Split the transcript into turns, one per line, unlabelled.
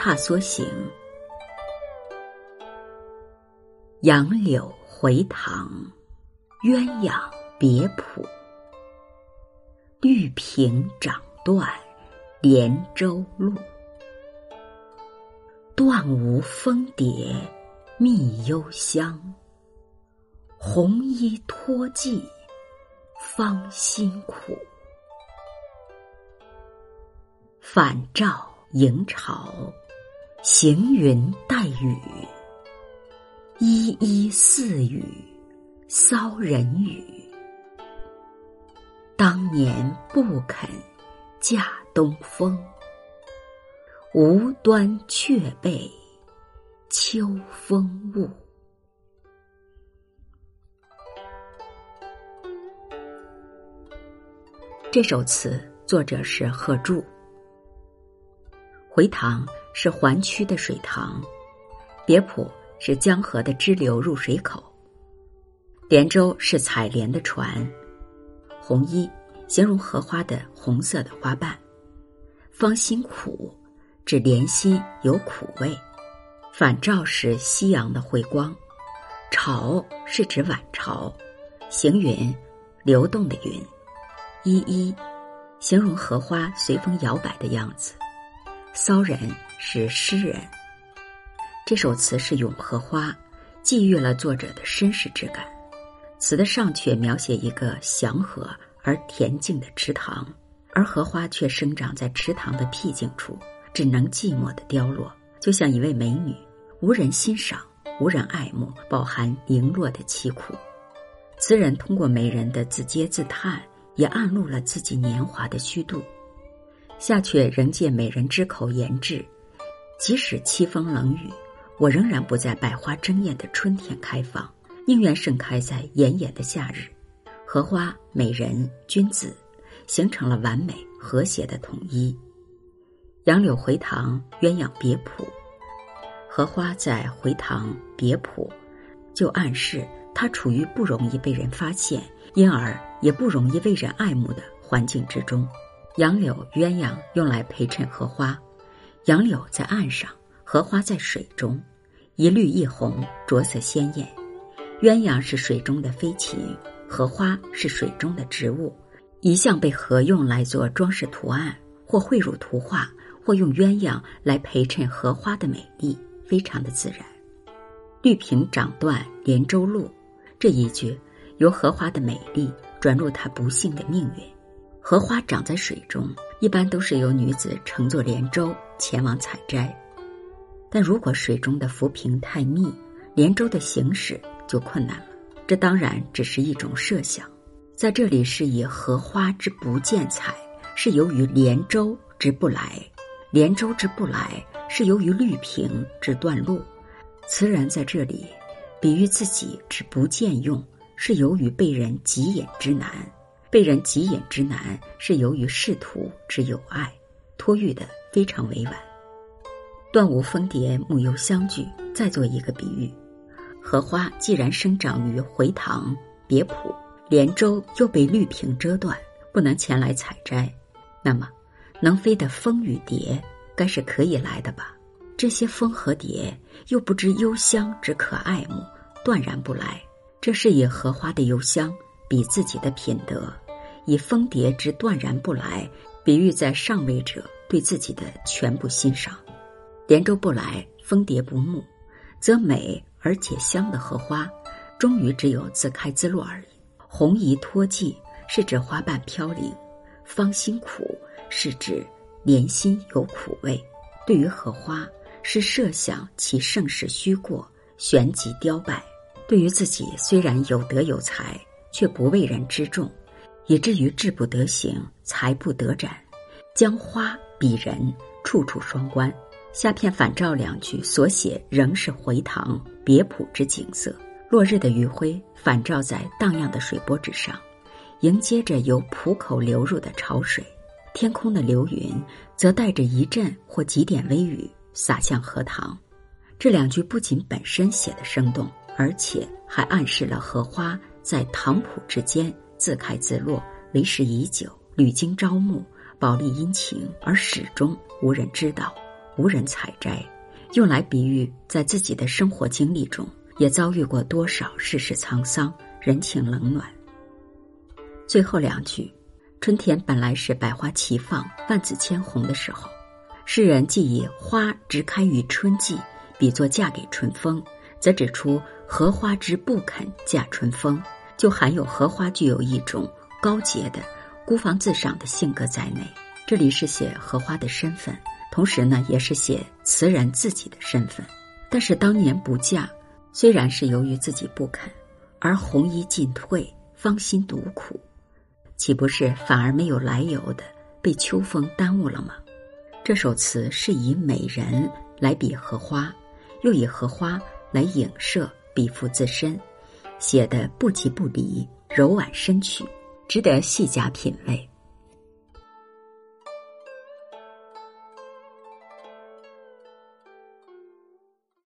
踏梭行，杨柳回塘，鸳鸯别浦，绿萍掌断连州路。断无蜂蝶觅幽香，红衣托寄方辛苦。返照迎潮。行云带雨，依依似雨，骚人语。当年不肯嫁东风，无端却被秋风误。这首词作者是贺铸。回塘。是环曲的水塘，别浦是江河的支流入水口，莲舟是采莲的船，红衣形容荷花的红色的花瓣，芳心苦指莲心有苦味，返照是夕阳的辉光，潮是指晚潮，行云流动的云，依依形容荷花随风摇摆的样子，骚人。是诗人。这首词是咏荷花，寄予了作者的身世之感。词的上阙描写一个祥和而恬静的池塘，而荷花却生长在池塘的僻静处，只能寂寞的凋落，就像一位美女，无人欣赏，无人爱慕，饱含零落的凄苦。词人通过美人的自嗟自叹，也暗露了自己年华的虚度。下阙仍借美人之口言志。即使凄风冷雨，我仍然不在百花争艳的春天开放，宁愿盛开在炎炎的夏日。荷花、美人、君子，形成了完美和谐的统一。杨柳回塘，鸳鸯别浦。荷花在回塘别浦，就暗示它处于不容易被人发现，因而也不容易为人爱慕的环境之中。杨柳、鸳鸯用来陪衬荷花。杨柳在岸上，荷花在水中，一绿一红，着色鲜艳。鸳鸯是水中的飞禽，荷花是水中的植物，一向被合用来做装饰图案，或绘入图画，或用鸳鸯来陪衬荷花的美丽，非常的自然。绿萍掌断连州路，这一句由荷花的美丽转入他不幸的命运。荷花长在水中，一般都是由女子乘坐莲舟前往采摘，但如果水中的浮萍太密，莲舟的行驶就困难了。这当然只是一种设想，在这里是以荷花之不见采，是由于莲舟之不来；莲舟之不来，是由于绿萍之断路。词人在这里比喻自己之不见用，是由于被人急眼之难。被人急眼之难，是由于仕途之有碍，托喻的非常委婉。断无蜂蝶木幽相聚，再做一个比喻：荷花既然生长于回塘别浦，连舟又被绿萍遮断，不能前来采摘，那么能飞的蜂与蝶，该是可以来的吧？这些蜂和蝶又不知幽香之可爱慕，断然不来。这是以荷花的幽香。比自己的品德，以蜂蝶之断然不来，比喻在上位者对自己的全部欣赏。莲舟不来，蜂蝶不慕，则美而且香的荷花，终于只有自开自落而已。红移托寄是指花瓣飘零，芳心苦是指莲心有苦味。对于荷花，是设想其盛世虚过，旋即凋败。对于自己虽然有德有才。却不为人知重，以至于志不得行，才不得展。将花比人，处处双关。下片反照两句所写仍是回塘别浦之景色。落日的余晖反照在荡漾的水波之上，迎接着由浦口流入的潮水。天空的流云则带着一阵或几点微雨洒向荷塘。这两句不仅本身写的生动，而且还暗示了荷花在唐普之间自开自落，为时已久，屡经朝暮，饱历阴晴，而始终无人知道，无人采摘，用来比喻在自己的生活经历中也遭遇过多少世事沧桑、人情冷暖。最后两句，春天本来是百花齐放、万紫千红的时候，诗人既以花只开于春季，比作嫁给春风，则指出荷花之不肯嫁春风，就含有荷花具有一种高洁的孤芳自赏的性格在内。这里是写荷花的身份，同时呢，也是写词人自己的身份。但是当年不嫁，虽然是由于自己不肯，而红衣尽退，芳心独苦。岂不是反而没有来由的被秋风耽误了吗？这首词是以美人来比荷花，又以荷花来影射比附自身，写的不急不离，柔婉深曲，值得细加品味。